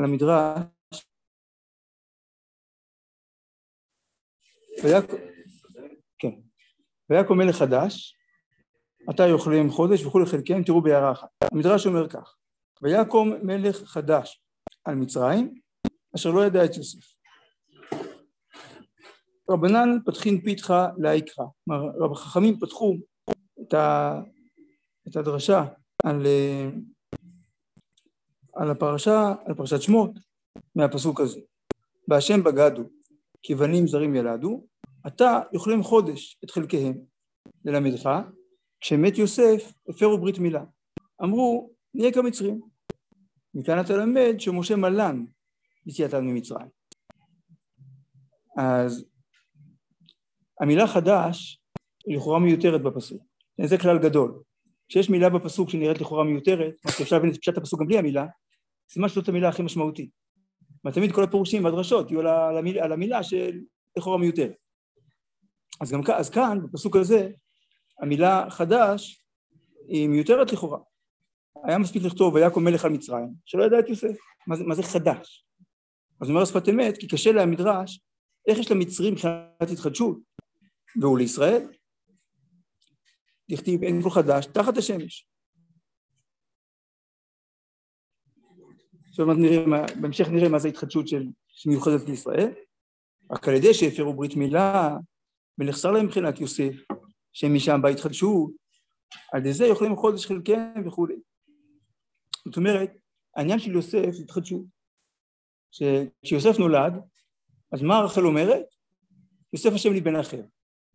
על המדרש כן. ויקום מלך חדש, עתה יאכלם חודש וכולי חלקיהם, תראו בהערה אחת. המדרש אומר כך, ויקום מלך חדש על מצרים, אשר לא ידע את יוסף. רבנן פתחין פיתחה להיקרא, כלומר החכמים פתחו את, הדרשה על, על הפרשה, על פרשת שמות מהפסוק הזה. בהשם בגדו כי בנים זרים ילדו, עתה יאכלם חודש את חלקיהם ללמדך, כשמת יוסף הפרו ברית מילה. אמרו נהיה כמצרים. מכאן אתה למד שמשה מלן יציאתם ממצרים. אז המילה חדש היא לכאורה מיותרת בפסוק. זה כלל גדול. כשיש מילה בפסוק שנראית לכאורה מיותרת, מה שאפשר להבין את פשט הפסוק גם בלי המילה, סימן שזאת המילה הכי משמעותית. תמיד כל הפירושים והדרשות יהיו על המילה, על המילה של לכאורה מיותרת. אז גם אז כאן, בפסוק הזה, המילה חדש היא מיותרת לכאורה. היה מספיק לכתוב ויקום מלך על מצרים, שלא ידע את יוסף. מה זה, מה זה חדש? אז אומר השפת אמת, כי קשה להמדרש, איך יש למצרים מבחינת התחדשות, והוא לישראל? דכתיב אין כל חדש תחת השמש. עכשיו נראה, בהמשך נראה מה זה התחדשות של, שמיוחדת לישראל, רק על ידי שהפרו ברית מילה ונחסר להם מבחינת יוסף, שהם משם בהתחדשות, על ידי זה יכולים חודש חלקיהם וכולי. זאת אומרת, העניין של יוסף זה התחדשות. שכשיוסף נולד, אז מה רחל אומרת? יוסף השם לי בן אחר.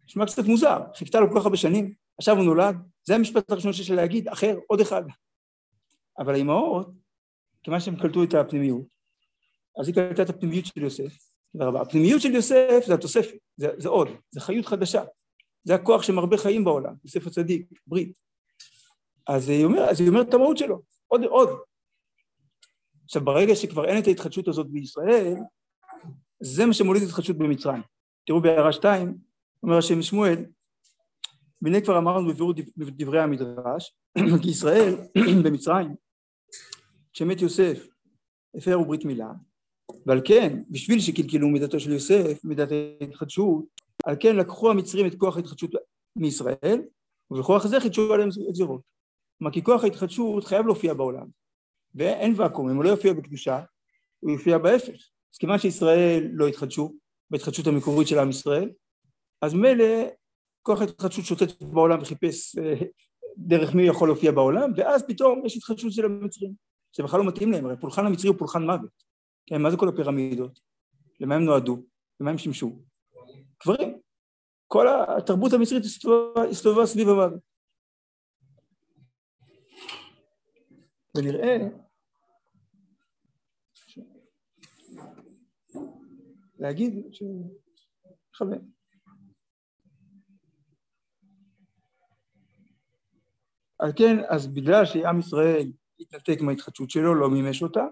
נשמע קצת מוזר, חיכתה לו כל כך הרבה שנים, עכשיו הוא נולד, זה המשפט הראשון שיש לה להגיד, אחר, עוד אחד. אבל האימהות, כיוון שהם קלטו את הפנימיות, אז היא קלטה את הפנימיות של יוסף, תודה. הפנימיות של יוסף זה התוספת, זה, זה עוד, זה חיות חדשה. זה הכוח שמרבה חיים בעולם, יוסף הצדיק, ברית. אז היא אומרת, אז היא את המהות שלו, עוד, עוד. עכשיו, ברגע שכבר אין את ההתחדשות הזאת בישראל, זה מה שמוליד התחדשות במצרים. תראו בהערה שתיים, אומר השם שמואל, והנה כבר אמרנו בבירור דברי המדרש, כי ישראל במצרים, כשמת יוסף, הפרו ברית מילה, ועל כן, בשביל שקלקלו מידתו של יוסף, מידת ההתחדשות, על כן לקחו המצרים את כוח ההתחדשות מישראל, ובכוח זה חידשו עליהם גזירות. כלומר, כי כוח ההתחדשות חייב להופיע בעולם, ואין ואקום, אם הוא לא יופיע בקדושה, הוא יופיע בהפך. אז כיוון שישראל לא התחדשו, בהתחדשות המקורית של עם ישראל, אז מילא כוח ההתחדשות שוטט בעולם וחיפש אה, דרך מי יכול להופיע בעולם, ואז פתאום יש התחדשות של המצרים, שבכלל לא מתאים להם, הרי פולחן המצרי הוא פולחן מוות. כן, מה זה כל הפירמידות? למה הם נועדו? למה הם שימשו? קברים. כל התרבות המצרית הסתובבה סביב המוות. ונראה להגיד ש... חבר. על כן, אז בגלל שעם ישראל התנתק מההתחדשות שלו, לא מימש אותה,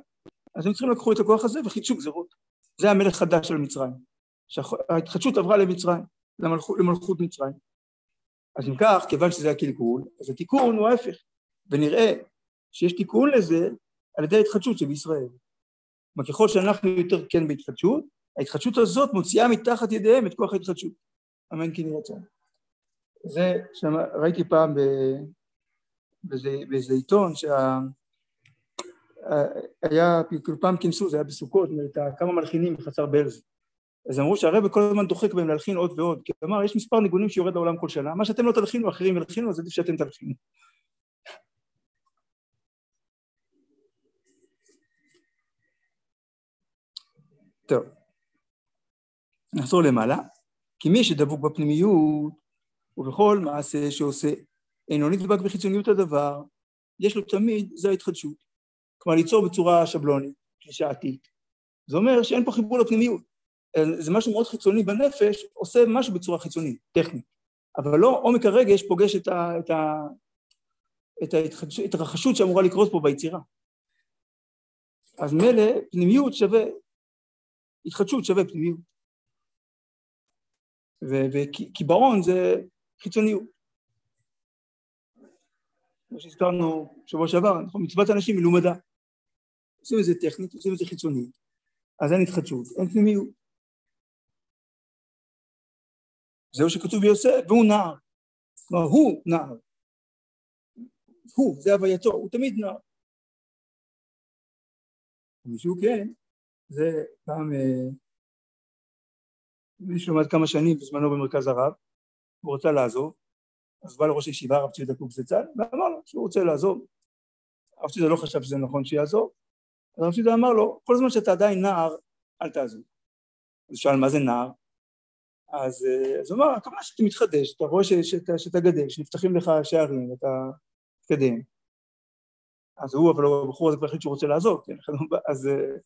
אז הם צריכים לקחו את הכוח הזה וחידשו גזירות. זה המלך חדש של מצרים. שההתחדשות עברה למצרים, למלכות, למלכות מצרים. אז אם כך, כיוון שזה הקלקול, אז התיקון הוא ההפך. ונראה שיש תיקון לזה על ידי ההתחדשות שבישראל. כלומר, ככל שאנחנו יותר כן בהתחדשות, ההתחדשות הזאת מוציאה מתחת ידיהם את כוח ההתחדשות. אמן כן יהיה רצון. זה, שמה, ראיתי פעם באיזה, באיזה עיתון, שה... היה, כאילו פעם כינסו, זה היה בסוכות, כמה מלחינים בחצר ברז. אז אמרו שהרבא כל הזמן דוחק בהם להלחין עוד ועוד, כי אמר, יש מספר ניגונים שיורד לעולם כל שנה, מה שאתם לא תלחינו, אחרים ילחינו, אז עדיף שאתם תלחינו. טוב, נחזור למעלה. כי מי שדבוק בפנימיות ובכל מעשה שעושה אינו נדבק בחיצוניות הדבר, יש לו תמיד, זה ההתחדשות. כלומר ליצור בצורה שבלונית, קלישאתית. זה אומר שאין פה חיבור לפנימיות. זה משהו מאוד חיצוני בנפש, עושה משהו בצורה חיצונית, טכנית. אבל לא עומק הרגש פוגש את, ה, את, ה, את ההתרחשות שאמורה לקרות פה ביצירה. אז מילא פנימיות שווה, התחדשות שווה פנימיות. וקיבעון זה חיצוניות. כמו שהזכרנו שבוע שעבר, מצוות אנשים מלומדה. עושים את זה טכנית, עושים את זה חיצונית, אז אין התחדשות, אין פנימיות. זהו שכתוב ביוסף, והוא נער. כלומר, הוא נער. הוא, זה הווייתו, הוא תמיד נער. מישהו כן, זה פעם אה, מישהו למד כמה שנים בזמנו במרכז הרב, הוא רצה לעזוב, אז בא לראש הישיבה הרב ציודה קוקסצן ואמר לו שהוא רוצה לעזוב. הרב ציודה לא חשב שזה נכון שיעזוב, אז הרב ציודה אמר לו, כל זמן שאתה עדיין נער, אל תעזוב. אז שאל מה זה נער? אז, אה, אז הוא אמר, הכוונה שאתה מתחדש, אתה רואה שאתה, שאתה גדל, שנפתחים לך שערים, אתה מתקדם. אז הוא, אבל הבחור הזה כבר החליט שהוא רוצה לעזוב, כן? אז, אה,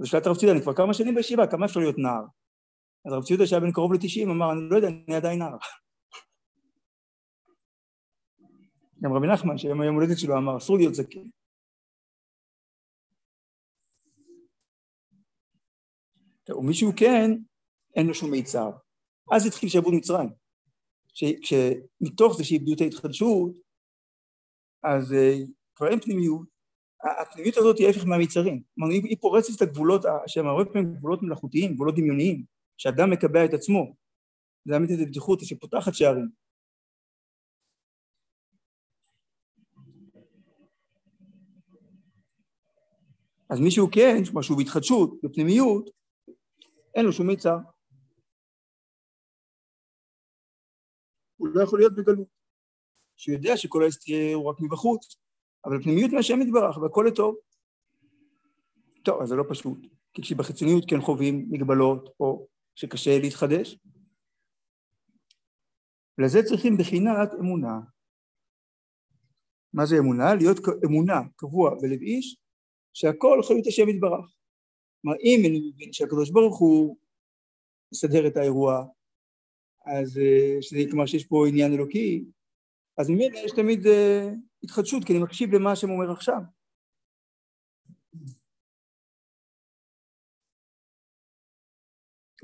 אז שאלת הרב ציודה, אני כבר כמה שנים בישיבה, כמה אפשר להיות נער? אז הרב ציודה שהיה בן קרוב לתשעים אמר, אני לא יודע, אני עדיין נער. גם רבי נחמן, שהיום היום הולדת שלו, אמר, אסור להיות זקן. ומישהו כן, אין לו שום מיצר. אז התחיל שעבוד מצרים. כשמתוך זה שאיבדו את ההתחדשות, אז אה, כבר אין פנימיות. הפנימיות הזאת היא ההפך מהמיצרים. כלומר, היא פורצת את הגבולות, שהם הרבה פעמים גבולות מלאכותיים, גבולות דמיוניים, שאדם מקבע את עצמו. זה אמיתי זה בטיחות שפותחת שערים. אז מישהו כן, משהו בהתחדשות, בפנימיות, אין לו שום מיצר. הוא לא יכול להיות בגלות. שהוא יודע שכל ההסתיר הוא רק מבחוץ, אבל פנימיות מהשם יתברך והכל לטוב. טוב, אז זה לא פשוט, כי כשבחיצוניות כן חווים מגבלות או שקשה להתחדש. ולזה צריכים בחינת אמונה. מה זה אמונה? להיות אמונה קבוע בלב איש שהכל חיות השם יתברך. כלומר אם אני מבין שהקדוש ברוך הוא מסדר את האירוע אז אה, שזה כלומר שיש פה עניין אלוקי אז ממילא יש תמיד uh, התחדשות כי אני מקשיב למה שהם אומר עכשיו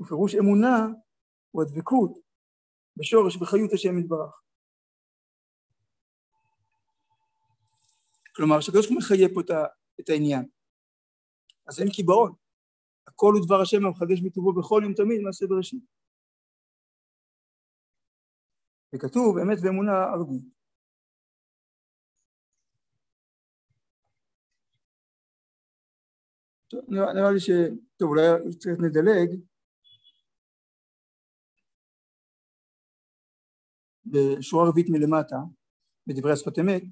ופירוש אמונה הוא הדבקות בשורש בחיות השם יתברך כלומר שהקדוש ברוך הוא מחיה פה את העניין אז אין קיבעון הכל הוא דבר השם המחדש בטובו בכל יום תמיד מעשה בראשית וכתוב אמת ואמונה ערבית. נראה, נראה לי ש... טוב, אולי קצת נדלג. בשורה רביעית מלמטה, בדברי השפת אמת,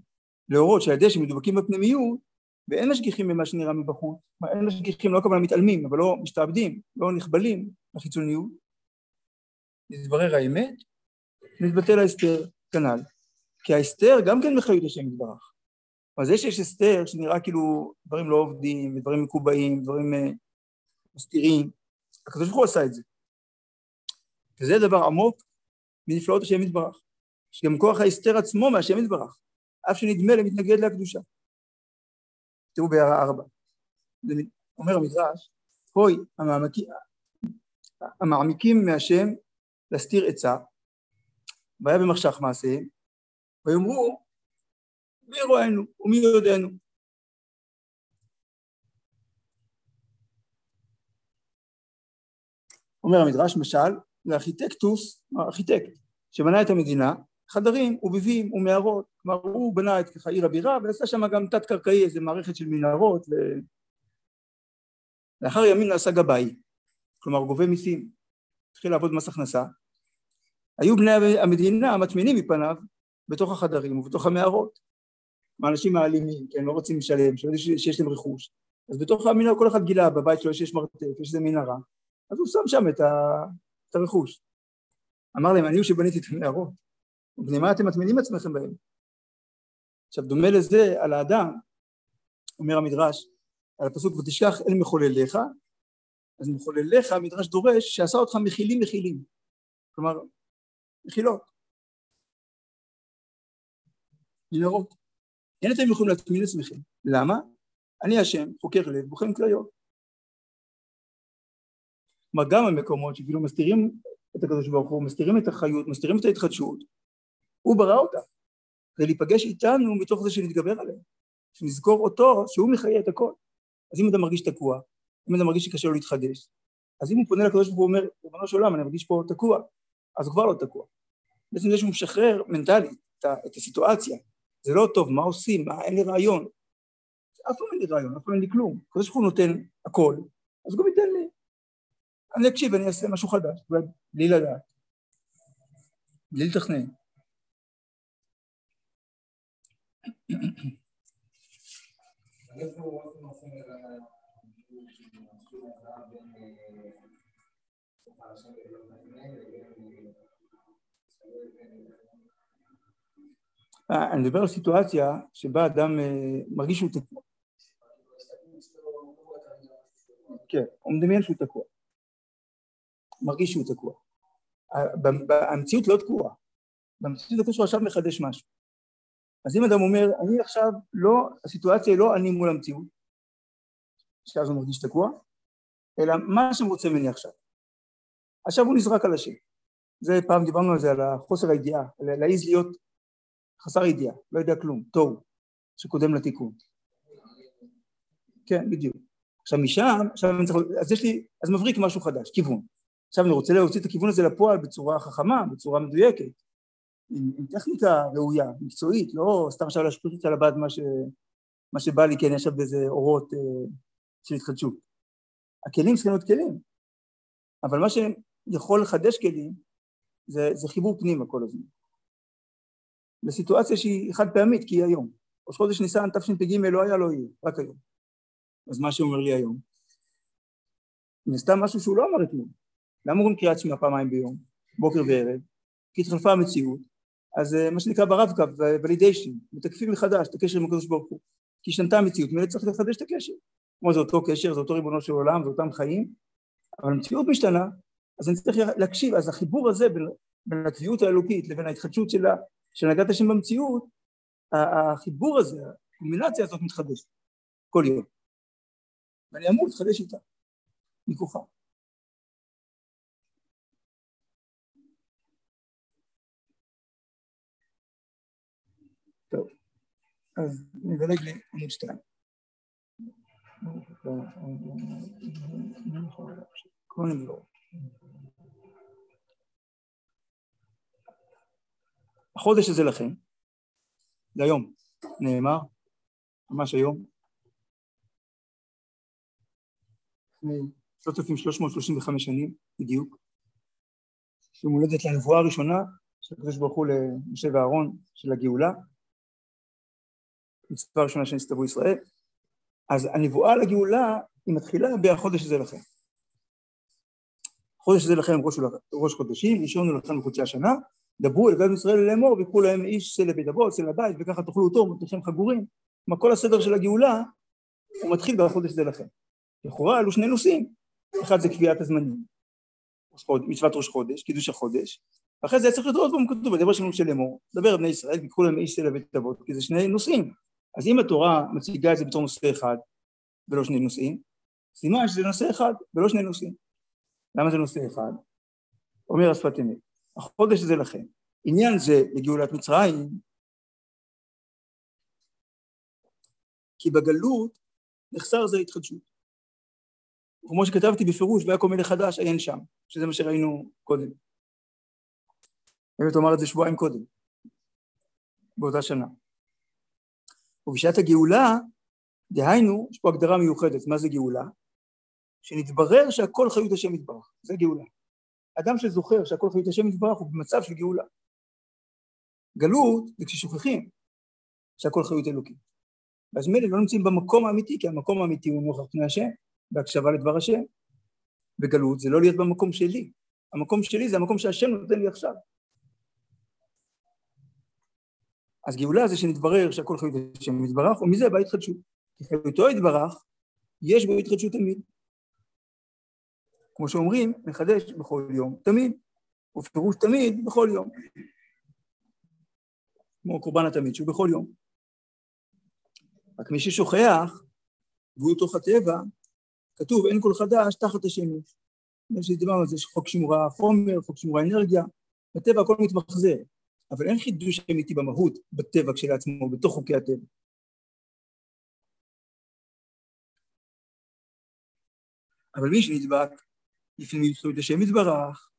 להורות שעל ידי שמדובקים בפנימיות, ואין משגיחים במה שנראה מבחוץ, אין משגיחים, לא כמובן מתעלמים, אבל לא משתעבדים, לא נכבלים לחיצוניות, להתברר האמת, מתבטל ההסתר כנ"ל. כי ההסתר גם כן מחיות השם יתברך. אבל זה שיש הסתר שנראה כאילו דברים לא עובדים, ודברים מקובעים, דברים uh, מסתירים, הקדוש ברוך הוא עשה את זה. וזה דבר עמוק מנפלאות השם יתברך. שגם כוח ההסתר עצמו מהשם יתברך, אף שנדמה למתנגד להקדושה. תראו בהערה ארבע. אומר המדרש, הוי המעמקים, המעמיקים מהשם להסתיר עצה, והיה במחשך מעשיהם, ויאמרו מי רואינו ומי יודענו. אומר המדרש, משל, לארכיטקטוס, ארכיטקט, שבנה את המדינה, חדרים וביבים ומערות, כלומר הוא בנה את ככה עיר הבירה ועשה שם גם תת קרקעי איזה מערכת של מנהרות ו... לאחר ימים נעשה גבאי, כלומר גובה מיסים, התחיל לעבוד מס הכנסה היו בני המדינה מטמינים מפניו בתוך החדרים ובתוך המערות. האנשים האלימים, כן, לא רוצים לשלם, שיש להם רכוש. אז בתוך המנהרה כל אחד גילה בבית שלו שיש מרתף, יש איזה מנהרה, אז הוא שם שם את, ה... את הרכוש. אמר להם, אני הוא שבניתי את המערות, ובני מה אתם מטמינים עצמכם בהם? עכשיו דומה לזה על האדם, אומר המדרש, על הפסוק ותשכח אל מחולליך, אז מחולליך המדרש דורש שעשה אותך מכילים מכילים. כלומר, מחילות. מנהרות. אין אתם יכולים להטמין עצמכם. למה? אני השם, חוקר לב, בוחן כליות. כלומר גם המקומות שכאילו מסתירים את הקדוש ברוך הוא, מסתירים את החיות, מסתירים את ההתחדשות, הוא ברא אותה. כדי להיפגש איתנו מתוך זה שנתגבר עליהם, שנזכור אותו שהוא מחיה את הכל. אז אם אדם מרגיש תקוע, אם אדם מרגיש שקשה לו להתחדש, אז אם הוא פונה לקדוש ברוך הוא ואומר, ריבונו של עולם, אני מרגיש פה תקוע, אז הוא כבר לא תקוע. בעצם זה שהוא משחרר מנטלית את הסיטואציה, זה לא טוב, מה עושים, מה, אין לי רעיון. אף פעם אין לי רעיון, אף פעם אין לי כלום. הקדוש ברוך הוא נותן הכל, אז גם ייתן לי. אני אקשיב, אני אעשה משהו חדש, בלי לדעת, בלי לתכנן. אני מדבר על סיטואציה שבה אדם אה, מרגיש שהוא תקוע. כן, הוא מדמיין שהוא תקוע. מרגיש שהוא תקוע. המציאות לא תקועה. במציאות הקשר עכשיו מחדש משהו. אז אם אדם אומר, אני עכשיו לא, הסיטואציה היא לא אני מול המציאות, שאז הוא מרגיש תקוע, אלא מה השם רוצה ממני עכשיו. עכשיו הוא נזרק על השם. זה פעם דיברנו על זה, על החוסר הידיעה, להעיז להיות חסר ידיעה, לא יודע כלום, תוהו, שקודם לתיקון. כן, בדיוק. עכשיו משם, עכשיו אני צריך, אז יש לי, אז מבריק משהו חדש, כיוון. עכשיו אני רוצה להוציא את הכיוון הזה לפועל בצורה חכמה, בצורה מדויקת, עם, עם טכניקה ראויה, מקצועית, לא סתם עכשיו להשפריץ על הבד מה, מה שבא לי, כן, יש שם באיזה אורות אה, של התחדשות. הכלים צריכים להיות כלים, אבל מה שיכול לחדש כלים זה, זה חיבור פנימה כל הזמן. לסיטואציה שהיא חד פעמית, כי היא היום. ראש חודש ניסן תשפ"ג לא היה, לא יהיה, רק היום. אז מה שאומר לי היום? זה סתם משהו שהוא לא אמר אתמול. למה אומרים קריאת שמע פעמיים ביום, בוקר וערב? כי התחלפה המציאות, אז אה, מה שנקרא ברב-קו, ולידיישן, מתקפים מחדש את הקשר עם הקדוש ברוך הוא. כי השתנתה המציאות, מילא צריך לחדש את הקשר. כמו זה אותו קשר, זה אותו ריבונו של עולם, זה אותם חיים, אבל המציאות משתנה, אז אני צריך להקשיב, אז החיבור הזה בין, בין הקביעות האלוקית לבין ההתחדשות שלה, של הנהגת השם במציאות, החיבור הזה, הקומבינציה הזאת מתחדשת כל יום. ואני אמור להתחדש איתה, מכוחה. טוב, אז נדלג לעמוד שתיים. החודש הזה לכם, זה היום, נאמר, ממש היום, לפני 3,335 שנים בדיוק, יום הולדת לנבואה הראשונה של הקדוש ברוך הוא למשה ואהרון של הגאולה, מצווה הראשונה שנסתברו ישראל, אז הנבואה לגאולה היא מתחילה בחודש הזה לכם. חודש הזה לכם ראש, ראש חודשים, אישרנו לכם בחודשי השנה, דברו אל גב ישראל לאמור ויקחו להם איש צא לבית אבות, צא לבית, וככה תאכלו אותו ומתכם חגורים. כלומר כל הסדר של הגאולה הוא מתחיל בחודש הזה לכם. לכאורה אלו שני נושאים, אחד זה קביעת הזמנים, מצוות ראש חודש, קידוש החודש, ואחרי זה צריך להיות עוד פעם כתוב, בדבר שלנו של לאמור, דבר בני ישראל ויקחו להם איש צא לבית אבות, כי זה שני נושאים. אז אם התורה מציגה את זה בתור נושא אחד ולא שני נושאים, סימן שזה נושא אחד ולא שני נושאים. למה זה נושא אחד? אומר השפת אמת, החודש הזה לכם. עניין זה לגאולת מצרים, כי בגלות נחסר זה התחדשות. כמו שכתבתי בפירוש, והיה כל מיני חדש, עיין שם, שזה מה שראינו קודם. באמת אומר את זה שבועיים קודם, באותה שנה. ובשעת הגאולה, דהיינו, יש פה הגדרה מיוחדת, מה זה גאולה? שנתברר שהכל חיות השם יתברך, זה גאולה. אדם שזוכר שהכל חיות השם יתברך הוא במצב של גאולה. גלות זה כששוכחים שהכל חיות אלוקית. ואז מילא לא נמצאים במקום האמיתי, כי המקום האמיתי הוא נוכח פני השם, בהקשבה לדבר השם. וגלות זה לא להיות במקום שלי. המקום שלי זה המקום שהשם נותן לי עכשיו. אז גאולה זה שנתברר שהכל חיות השם יתברך, ומזה באה התחדשות. כי חיותו יתברך, יש בו התחדשות תמיד. כמו שאומרים, מחדש בכל יום, תמיד, ופירוש תמיד בכל יום. כמו קורבן התמיד, שהוא בכל יום. רק מי ששוכח, והוא תוך הטבע, כתוב אין כל חדש תחת השמש. כמו שדיברנו על זה, חוק שימור החומר, חוק שימור האנרגיה, בטבע הכל מתמחזר. אבל אין חידוש אמיתי במהות, בטבע כשלעצמו, בתוך חוקי הטבע. אבל מי שנדבק לפנים משורת השם יתברך,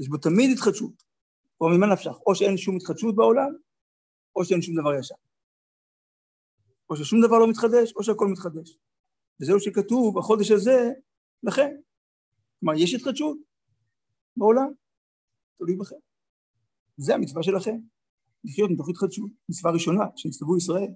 יש בו תמיד התחדשות. או ממה נפשך? או שאין שום התחדשות בעולם, או שאין שום דבר ישר. או ששום דבר לא מתחדש, או שהכל מתחדש. וזהו שכתוב, החודש הזה, לכם. כלומר, יש התחדשות בעולם, תלוי בכם. זה המצווה שלכם, לחיות מתוך התחדשות, מצווה ראשונה שנצטוו ישראל.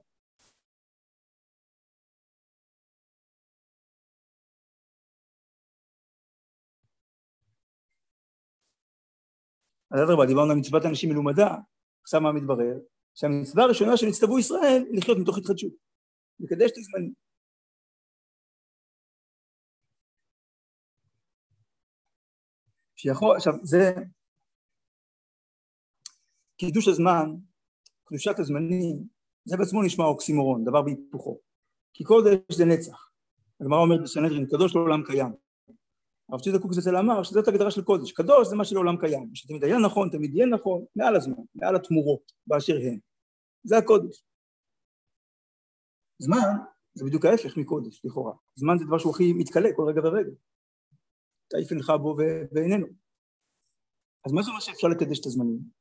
אז אדרבה, דיברנו על מצוות אנשים מלומדה, עכשיו מה מתברר? שהמצווה הראשונה שנצטוו ישראל היא לחיות מתוך התחדשות, לקדש את הזמנים. שיכול, עכשיו זה קידוש הזמן, קדושת הזמנים, זה בעצמו נשמע אוקסימורון, דבר בהיפוכו. כי קודש זה נצח. הגמרא אומרת בסנהדרין, קדוש לעולם קיים. הרב צידה קוקסצל אמר שזאת הגדרה של קודש. קדוש זה מה שלעולם קיים, שתמיד היה נכון, תמיד יהיה נכון, מעל הזמן, מעל התמורות, באשר הן. זה הקודש. זמן זה בדיוק ההפך מקודש, לכאורה. זמן זה דבר שהוא הכי מתכלה כל רגע ורגע. תעיף אינך בו ואיננו. אז מה זה אומר שאפשר לקדש את הזמנים?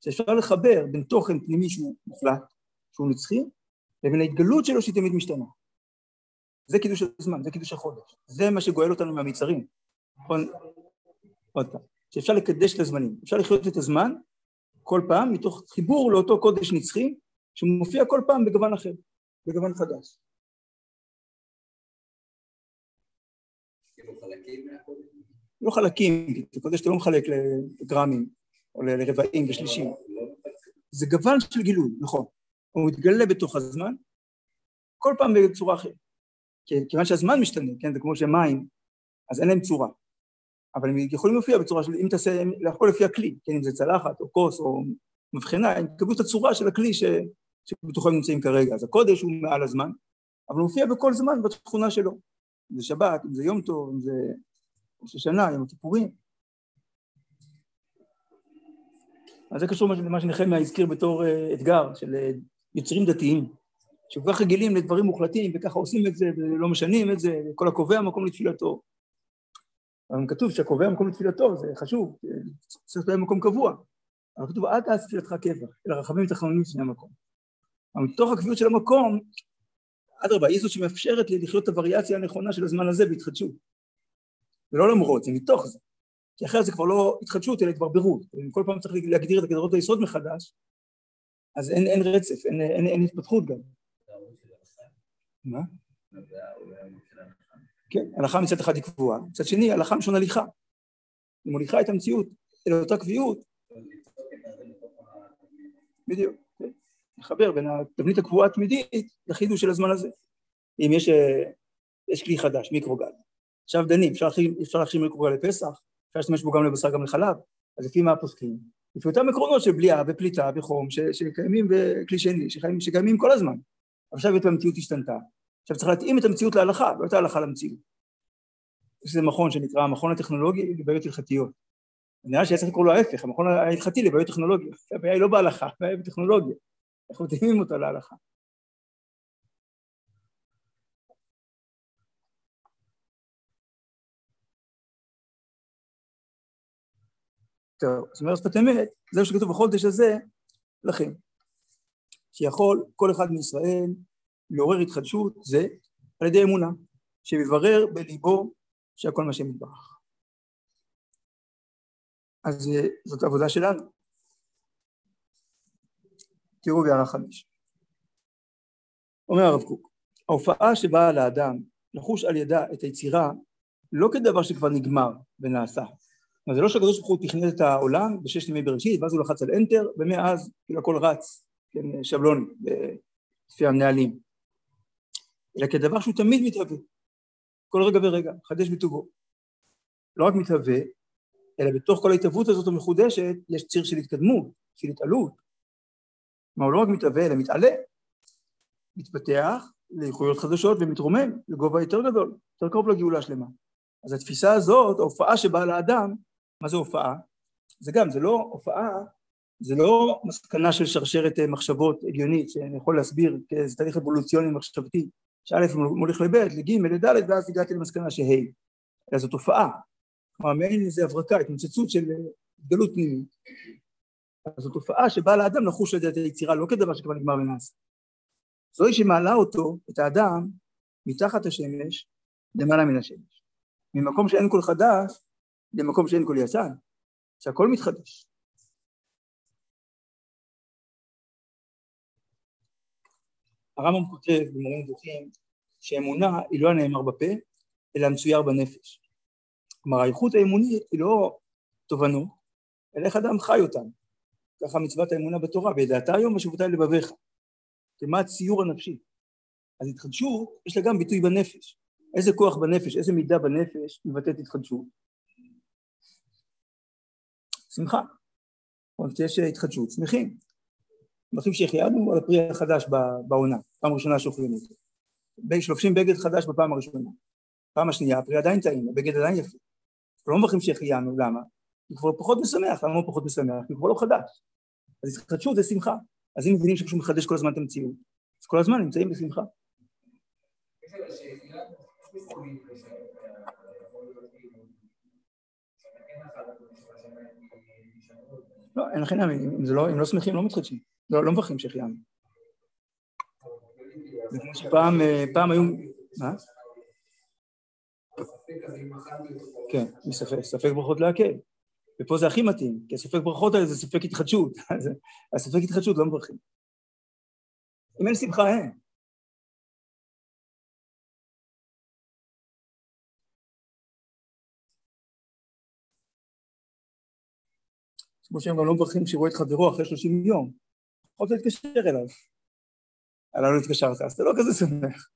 שאפשר לחבר בין תוכן פנימי שהוא מוחלט, שהוא נצחי, לבין ההתגלות שלו שהיא תמיד משתנה. זה קידוש הזמן, זה קידוש החודש. זה מה שגואל אותנו מהמצרים. נכון? עוד פעם. שאפשר לקדש את הזמנים. אפשר לחיות את הזמן כל פעם מתוך חיבור לאותו קודש נצחי שמופיע כל פעם בגוון אחר, בגוון חדש. לא חלקים, כי קודש אתה לא מחלק לגרמים או לרבעים ושלישים. זה גוון של גילוי, נכון. הוא מתגלה בתוך הזמן, כל פעם בצורה אחרת. כיוון שהזמן משתנה, כן, זה כמו שמים, אז אין להם צורה. אבל הם יכולים להופיע בצורה של, אם תעשה, הכל לפי הכלי, כן, אם זה צלחת או כוס או מבחנה, הם יקבלו את הצורה של הכלי ש, שבתוכו הם נמצאים כרגע. אז הקודש הוא מעל הזמן, אבל הוא מופיע בכל זמן בתכונה שלו. אם זה שבת, אם זה יום טוב, אם זה ראש השנה, יום הכיפורים. אז זה קשור למה שנחמיה הזכיר בתור uh, אתגר של uh, יוצרים דתיים, שכל כך רגילים לדברים מוחלטים, וככה עושים את זה, ולא משנים את זה, וכל הקובע מקום לתפילתו. אבל כתוב שהקובע מקום לתפילתו, זה חשוב, צריך להיות מקום קבוע. אבל כתוב, אל תעשה תפילתך קבע, אלא רחמים ותחנונים לפני המקום. אבל מתוך הקביעות של המקום, אדרבה, היא זאת שמאפשרת לי לחיות את הווריאציה הנכונה של הזמן הזה בהתחדשות. ולא למרות, זה מתוך זה. כי אחרת זה כבר לא התחדשות, אלא כבר בירות. אם כל פעם צריך להגדיר את הגדרות היסוד מחדש, אז אין, אין רצף, אין, אין, אין התפתחות גם. מה? כן, הלכה מצד אחד היא קבועה, מצד שני הלכה משון הליכה. היא מוליכה את המציאות אל אותה קביעות. בדיוק, כן. לחבר בין התבנית הקבועה התמידית לחידוש של הזמן הזה. אם יש, אה, יש כלי חדש, מיקרוגל. עכשיו דנים, אפשר להכשיר מיקרוגל לפסח, אפשר להשתמש בו גם לבשר גם לחלב, אז לפי מה הפוסקים? לפי אותם עקרונות של בליעה ופליטה וחום שקיימים בכלי שני, שקיימים כל הזמן. עכשיו המציאות השתנתה, עכשיו צריך להתאים את המציאות להלכה, לא את ההלכה למציאות. יש איזה מכון שנקרא המכון הטכנולוגי לבעיות הלכתיות. נראה שהיה צריך לקרוא לו ההפך, המכון ההלכתי לבעיות טכנולוגיות. הבעיה היא לא בהלכה, הבעיה היא בטכנולוגיה. אנחנו מתאימים אותה להלכה. טוב, זאת אומרת שפת אמת, זה מה שכתוב בחודש הזה, לכם. שיכול כל אחד מישראל לעורר התחדשות זה על ידי אמונה, שמברר בליבו שהכל מה שמתברך. אז אה, זאת עבודה שלנו. תראו בהערה חמש. אומר הרב קוק, ההופעה שבאה לאדם לחוש על ידה את היצירה לא כדבר שכבר נגמר ונעשה. זה לא שהקדוש ברוך הוא תכנן את העולם בששת ימי בראשית ואז הוא לחץ על אנטר ומאז כאילו הכל רץ, כן, שבלוני, לפי הנהלים. אלא כדבר שהוא תמיד מתהווה, כל רגע ורגע, חדש בטובו. לא רק מתהווה, אלא בתוך כל ההתהוות הזאת המחודשת יש ציר של התקדמות, של התעלות. כלומר, הוא לא רק מתהווה, אלא מתעלה, מתפתח לאיכויות חדשות ומתרומם לגובה יותר גדול, יותר קרוב לגאולה שלמה. אז התפיסה הזאת, ההופעה שבאה לאדם, מה זה הופעה? זה גם, זה לא הופעה, זה לא מסקנה של שרשרת מחשבות הגיונית שאני יכול להסביר כאיזה תהליך אבולוציוני מחשבתי, שא' מוליך לב', לג', לד', ואז הגעתי למסקנה שה'. אלא זו תופעה, כלומר מעין איזה הברקה, התמצצות של גלות פנימית. אז זו תופעה שבאה לאדם לחוש על ידי היצירה, לא כדבר שכבר נגמר ונעשה. זוהי שמעלה אותו, את האדם, מתחת השמש, למעלה מן השמש. ממקום שאין כל חדש, למקום שאין כל ישן, שהכל מתחדש. הרמב"ם כותב במורים נבוכים שאמונה היא לא הנאמר בפה, אלא המצויר בנפש. כלומר האיכות האמונית היא לא תובנות, אלא איך אדם חי אותן. ככה מצוות האמונה בתורה, וידעת היום ושבותי לבביך. כמה הציור הנפשי. אז התחדשות יש לה גם ביטוי בנפש. איזה כוח בנפש, איזה מידה בנפש מבטאת התחדשות? שמחה. עוד כשיש התחדשות, שמחים. שמחים שהחיינו על הפרי החדש בעונה, פעם ראשונה שאוכלים אותו. שלובשים בגד חדש בפעם הראשונה. פעם השנייה, הפרי עדיין טעים, הבגד עדיין יפה. אנחנו לא מברכים שהחיינו, למה? הוא כבר פחות משמח, למה הוא פחות משמח? כי הוא כבר לא חדש. אז התחדשות זה שמחה. אז אם מבינים שפשוט מחדש כל הזמן את המציאות, אז כל הזמן נמצאים בשמחה. לא, אין לכם אם לא, אם לא שמחים לא מתחדשים, לא, לא מברכים שהחיינו. זה כמו שפעם, אה, פעם היו, מה? כן, מספק, ספק ברכות להקל. ופה זה הכי מתאים, כי הספק ברכות האלה זה ספק התחדשות, הספק התחדשות לא מברכים. אם אין שמחה אין. כמו שהם גם לא מברכים רואה את חברו אחרי 30 יום, יכולת להתקשר אליו. עליו לא התקשרת, אז אתה לא כזה שמח.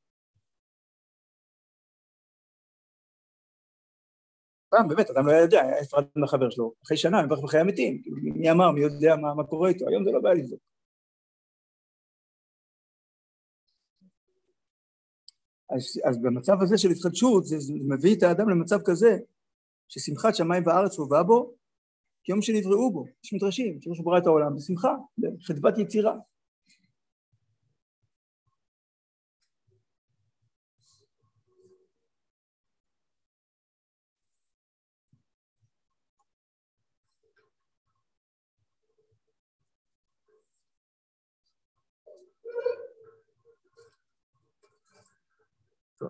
פעם באמת אדם לא יודע, היה נפרד מהחבר שלו, אחרי שנה, מברך בחיי המתים, מי אמר, מי יודע מה, מה קורה איתו, היום זה לא בעיה לבדוק. אז, אז במצב הזה של התחדשות, זה, זה מביא את האדם למצב כזה, ששמחת שמיים וארץ הובאה בו, כיום שנבראו בו, יש מדרשים, שהוא ברא את העולם בשמחה, בחדוות יצירה.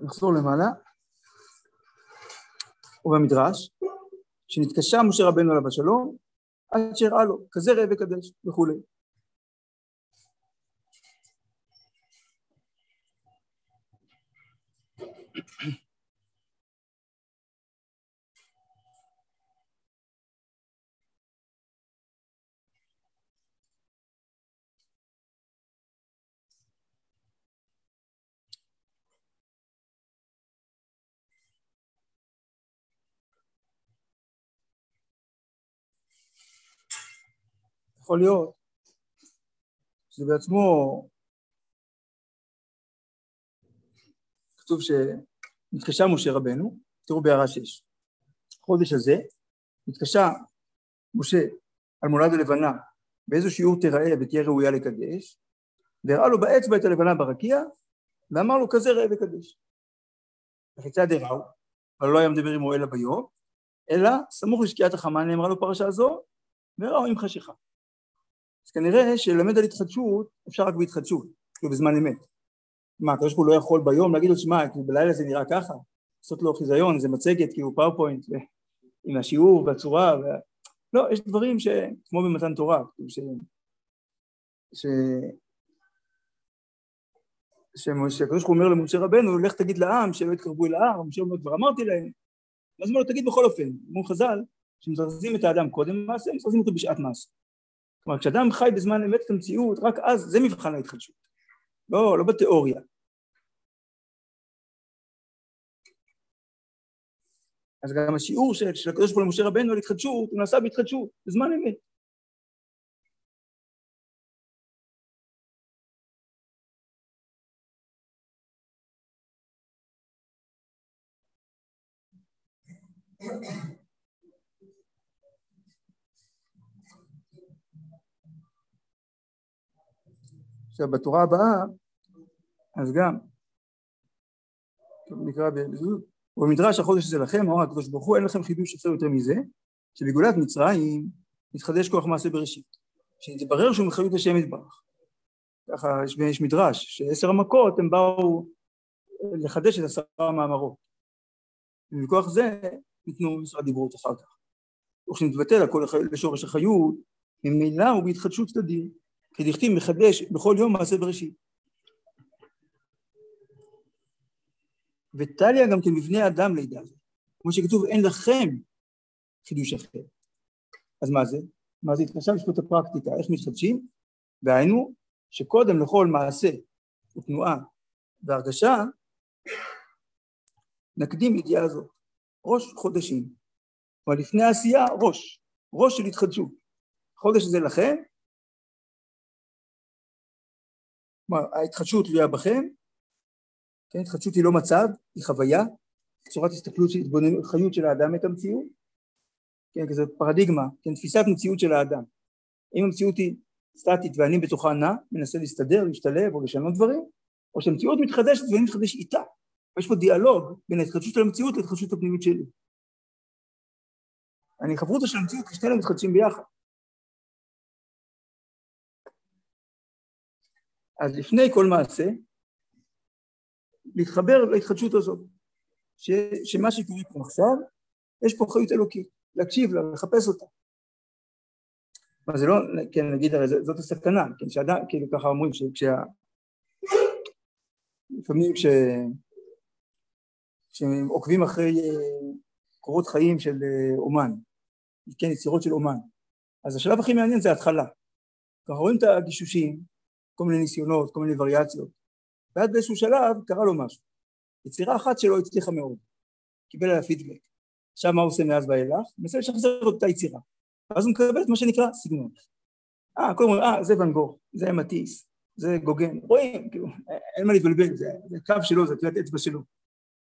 נחזור למעלה. ובמדרש, שנתקשה משה רבנו עליו השלום, עד שהראה לו, כזה ראה וקדש וכולי. יכול להיות שזה בעצמו כתוב שנתקשה משה רבנו, תראו בהערה שש, חודש הזה נתקשה משה על מולד הלבנה באיזה שיעור תיראה ותהיה ראויה לקדש והראה לו באצבע את הלבנה ברקיע ואמר לו כזה ראה וקדש. וכיצד הראו? אבל לא היה מדבר עמו אלא ביום אלא סמוך לשקיעת החמה נאמרה לו פרשה זו וראו עם חשיכה אז כנראה שללמד על התחדשות אפשר רק בהתחדשות, כאילו בזמן אמת. מה, הקדוש ברוך הוא לא יכול ביום להגיד לו, שמע, כאילו בלילה זה נראה ככה, לעשות לו חיזיון, זה מצגת, כאילו PowerPoint, עם השיעור והצורה, ו... לא, יש דברים שכמו במתן תורה, כאילו ש... ש... שהקדוש ברוך הוא אומר למשה רבנו, לך תגיד לעם שלא יתקרבו אל ההר, משה אומר, כבר אמרתי להם, אז הוא אומר לו, תגיד בכל אופן, כמו חז"ל, שמזרזים את האדם קודם מעשה, מזרזים אותו בשעת מעשה. כלומר, כשאדם חי בזמן אמת את המציאות, רק אז זה מבחן ההתחדשות. לא, לא בתיאוריה. אז גם השיעור של, של הקדוש ברוך הוא למשה רבנו על התחדשות, הוא נעשה בהתחדשות, בזמן אמת. Thank you. עכשיו בתורה הבאה, אז גם, נקרא בזוז, ובמדרש החודש הזה לכם, אמר הקדוש ברוך הוא, אין לכם חידוש אחר יותר מזה, שבגאולת מצרים מתחדש כוח מעשה בראשית, שהתברר שהוא מחיות השם יתברך. ככה יש, יש מדרש, שעשר המכות הם באו לחדש את עשרה המאמרות. ומכוח זה ניתנו משרד דיברות אחר כך. וכשנתבטל הכל לשורש החיות, ממילא הוא בהתחדשות תדיר, כי דכתיב מחדש בכל יום מעשה בראשית. וטליה גם כן מבני אדם לידה הזאת. כמו שכתוב, אין לכם חידוש אחר. אז מה זה? מה זה? עכשיו יש הפרקטיקה, איך מתחדשים? והיינו, שקודם לכל מעשה ותנועה והרגשה, נקדים ידיעה הזאת. ראש חודשים. כלומר, לפני העשייה, ראש. ראש של התחדשות. חודש הזה לכם, כלומר, ההתחדשות תלויה בכם, כן, התחדשות היא לא מצב, היא חוויה, צורת הסתכלות של חיות של האדם את המציאות, כן, כזאת פרדיגמה, כן, תפיסת מציאות של האדם. אם המציאות היא סטטית ואני בתוכה נע, מנסה להסתדר, להשתלב או לשנות דברים, או שהמציאות מתחדשת ואני מתחדש איתה. יש פה דיאלוג בין ההתחדשות של המציאות להתחדשות הפנימית שלי. אני חברותא של המציאות, שנינו מתחדשים ביחד. אז לפני כל מעשה, להתחבר להתחדשות הזאת, ש, שמה שקורה פה עכשיו, יש פה חיות אלוקית, להקשיב לה, לחפש אותה. אבל זה לא, כן, נגיד, הרי זאת הסכנה, כן, שאדם, כאילו ככה אומרים, שכשה... לפעמים כש... כשעוקבים אחרי אה, קורות חיים של אה, אומן, כן, יצירות של אומן, אז השלב הכי מעניין זה ההתחלה. ככה רואים את הגישושים, כל מיני ניסיונות, כל מיני וריאציות, ואז באיזשהו שלב קרה לו משהו. יצירה אחת שלו הצליחה מאוד, קיבל עליה פידבק. עכשיו מה הוא עושה מאז ואילך? מנסה לשחזר את אותה יצירה. ואז הוא מקבל את מה שנקרא סגנון. אה, קודם כל, אה, זה ואן גוך, זה מטיס, זה גוגן, רואים, כאילו, אין מה להתבלבל, זה, זה קו שלו, זה טביעת אצבע שלו.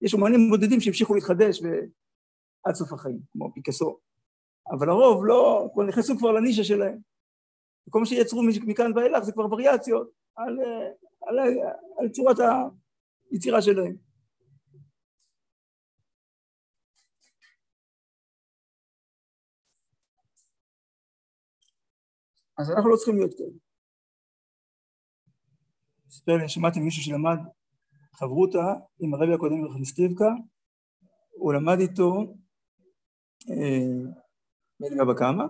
יש אומנים בודדים שהמשיכו להתחדש עד סוף החיים, כמו פיקאסו. אבל הרוב לא, כבר נכנסו כבר לנישה שלהם. מה שיצרו מכאן ואילך זה כבר וריאציות על, על, על, על צורת היצירה שלהם. אז אנחנו לא צריכים להיות כאלה. סיפר לי, שמעתי מישהו שלמד חברותא עם הרבי הקודם רחמיסטיבקה, הוא למד איתו אה, בכמה,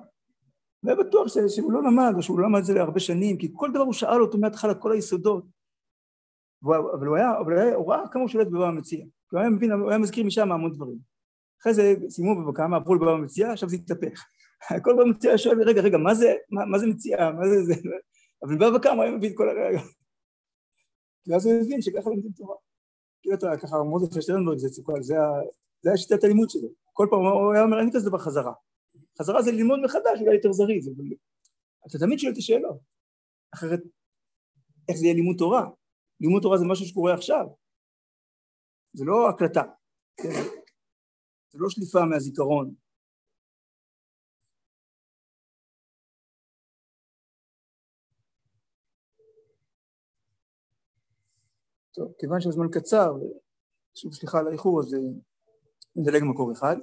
והיה בטוח שהוא לא למד, או שהוא לא למד את זה להרבה שנים, כי כל דבר הוא שאל אותו מההתחלה, כל היסודות. אבל הוא היה, אבל הוא ראה כמה הוא שולט בבבא המציע. הוא היה מבין, הוא היה מזכיר משם המון דברים. אחרי זה סיימו בבכמה, עברו לבבא המציע, עכשיו זה התהפך. כל בבא המציע שואל, רגע, רגע, מה זה, מה, מה זה מציאה, מה זה זה? אבל בבא כמה הוא היה מבין כל הרגע. ואז הוא הבין שככה לומדים תורה. כאילו אתה ככה, מוזס שטרנברג, זה, זה, זה היה שיטת הלימוד שלו. כל פעם הוא היה אומר, אין כזה דבר חזרה. חזרה זה ללמוד מחדש, אולי יותר זריז, אבל אתה תמיד שואל את השאלות. אחרת, איך זה יהיה לימוד תורה? לימוד תורה זה משהו שקורה עכשיו. זה לא הקלטה, כן? זה לא שליפה מהזיכרון. טוב, כיוון שהזמן קצר, שוב סליחה על האיחור, אז אה, נדלג מקור אחד.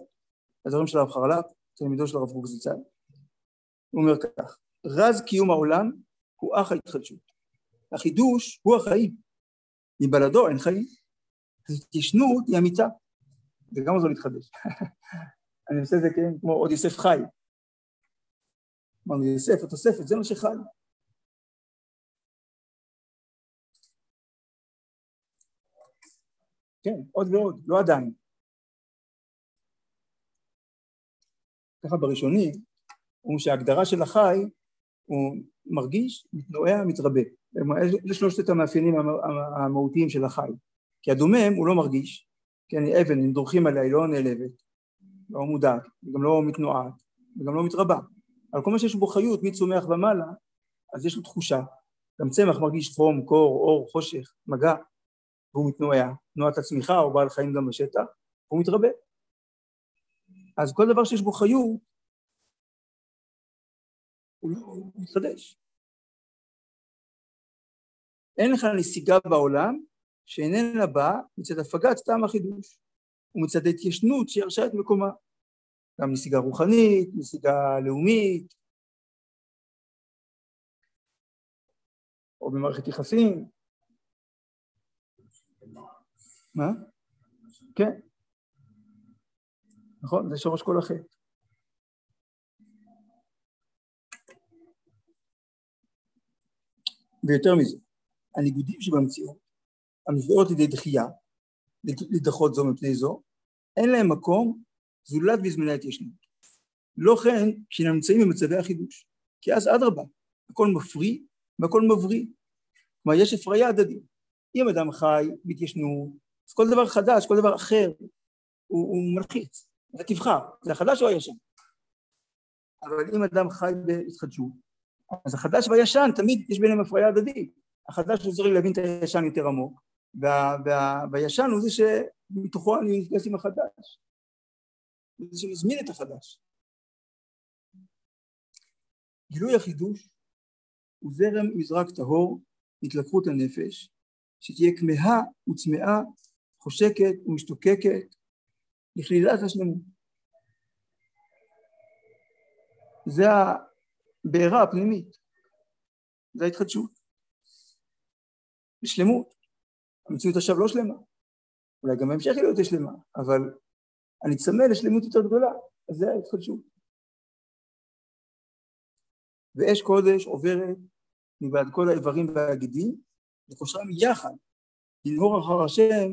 הדברים של הרב חרל"פ, תלמידו של הרב קוק זצ"ל. הוא אומר כך, רז קיום העולם הוא אח ההתחדשות. החידוש הוא החיים. מבלדו אין חיים. התיישנות היא אמיתה, וגם זו להתחדש. אני עושה את זה כן, כמו עוד יוסף חי. אמרנו יוסף, התוספת, זה מה שחי. כן, עוד ועוד, לא עדיין. ככה בראשוני, אומרים שההגדרה של החי הוא מרגיש, מתנועע, מתרבה. אלה שלושת המאפיינים המהותיים של החי. כי הדומם הוא לא מרגיש, כי אני אבן, אם דורכים עליה היא לא נעלבת, לא מודעת, וגם לא מתנועת, וגם לא מתרבה. אבל כל מה שיש בו חיות, מצומח ומעלה, אז יש לו תחושה. גם צמח מרגיש חום, קור, אור, חושך, מגע, והוא מתנועע, תנועת הצמיחה, הוא בעל חיים גם בשטח, והוא מתרבה. אז כל דבר שיש בו חיות, הוא לא מתחדש. אין לך נסיגה בעולם שאיננה באה מצד הפגת טעם החידוש. ומצד ההתיישנות שירשה את מקומה. גם נסיגה רוחנית, נסיגה לאומית, או במערכת יחסים. מה? כן. נכון? זה שורש כל החטא. ויותר מזה, הניגודים שבמציאות, המביאות לידי דחייה, לדחות זו מפני זו, אין להם מקום זולת בזמני ההתיישנות. לא כן כשנמצאים במצבי החידוש, כי אז אדרבה, הכל מפריא והכל מבריא. כלומר יש הפריה הדדית. אם אדם חי בהתיישנות, אז כל דבר חדש, כל דבר אחר, הוא, הוא מלחיץ. אתה תבחר, זה החדש או הישן. אבל אם אדם חי בהתחדשות, אז החדש והישן, תמיד יש ביניהם הפריה הדדית. החדש עוזר לי להבין את הישן יותר עמוק, וה, וה, והישן הוא זה שמתוכו אני נפגש עם החדש. זה שמזמין את החדש. גילוי החידוש הוא זרם מזרק טהור, התלקחות הנפש, שתהיה כמהה וצמאה, חושקת ומשתוקקת, לכלילת השלמות. זה הבעירה הפנימית, זה ההתחדשות. שלמות. המציאות עכשיו לא שלמה. אולי גם בהמשך היא לא שלמה, אבל אני צמא לשלמות יותר גדולה, אז זה ההתחדשות. ואש קודש עוברת מבעד כל האיברים והגידים, וקושרם יחד, לנהור אחר השם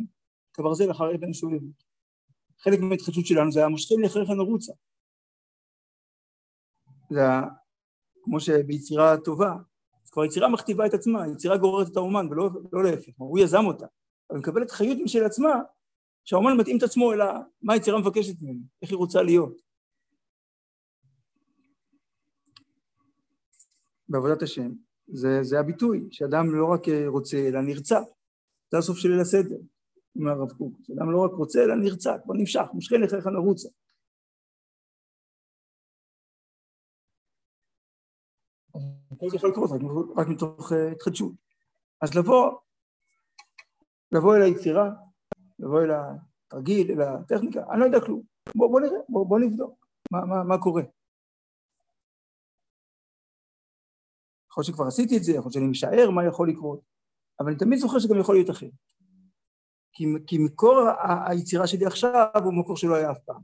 כברזל אחר אבן שואבת. חלק מההתחדשות שלנו זה המושכים לאחריך נרוצה. זה כמו שביצירה טובה, כבר יצירה מכתיבה את עצמה, יצירה גוררת את האומן ולא לא להפך, הוא יזם אותה, אבל מקבלת חיות משל עצמה שהאומן מתאים את עצמו אלא מה היצירה מבקשת ממנו, איך היא רוצה להיות. בעבודת השם זה, זה הביטוי, שאדם לא רק רוצה אלא נרצה, זה הסוף של ליל הסדר, אומר הרב קוק, שאדם לא רק רוצה אלא נרצה, כבר נמשך, מושכן לך נרוצה. זה יכול לקרות רק מתוך אה, התחדשות. אז לבוא, לבוא אל היצירה, לבוא אל התרגיל, אל הטכניקה, אני לא יודע כלום. בוא, נראה, בוא, נבדוק מה קורה. יכול להיות שכבר עשיתי את זה, יכול להיות שאני משער מה יכול לקרות, אבל אני תמיד זוכר שגם יכול להיות אחר. כי, כי מקור היצירה שלי עכשיו הוא מקור שלא היה אף פעם.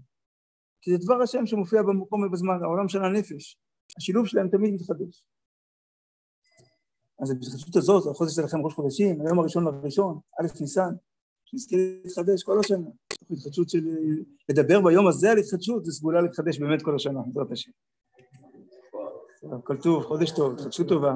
כי זה דבר השם שמופיע במקום ובזמן, העולם של הנפש. השילוב שלהם תמיד מתחדש. אז בהתחדשות הזאת, החודש שלכם ראש חודשים, היום הראשון לראשון, א' ניסן, שנזכה להתחדש כל השנה. התחדשות של... לדבר ביום הזה על התחדשות, זה סגולה להתחדש באמת כל השנה, בעזרת השם. כל טוב, חודש טוב, התחדשות טובה.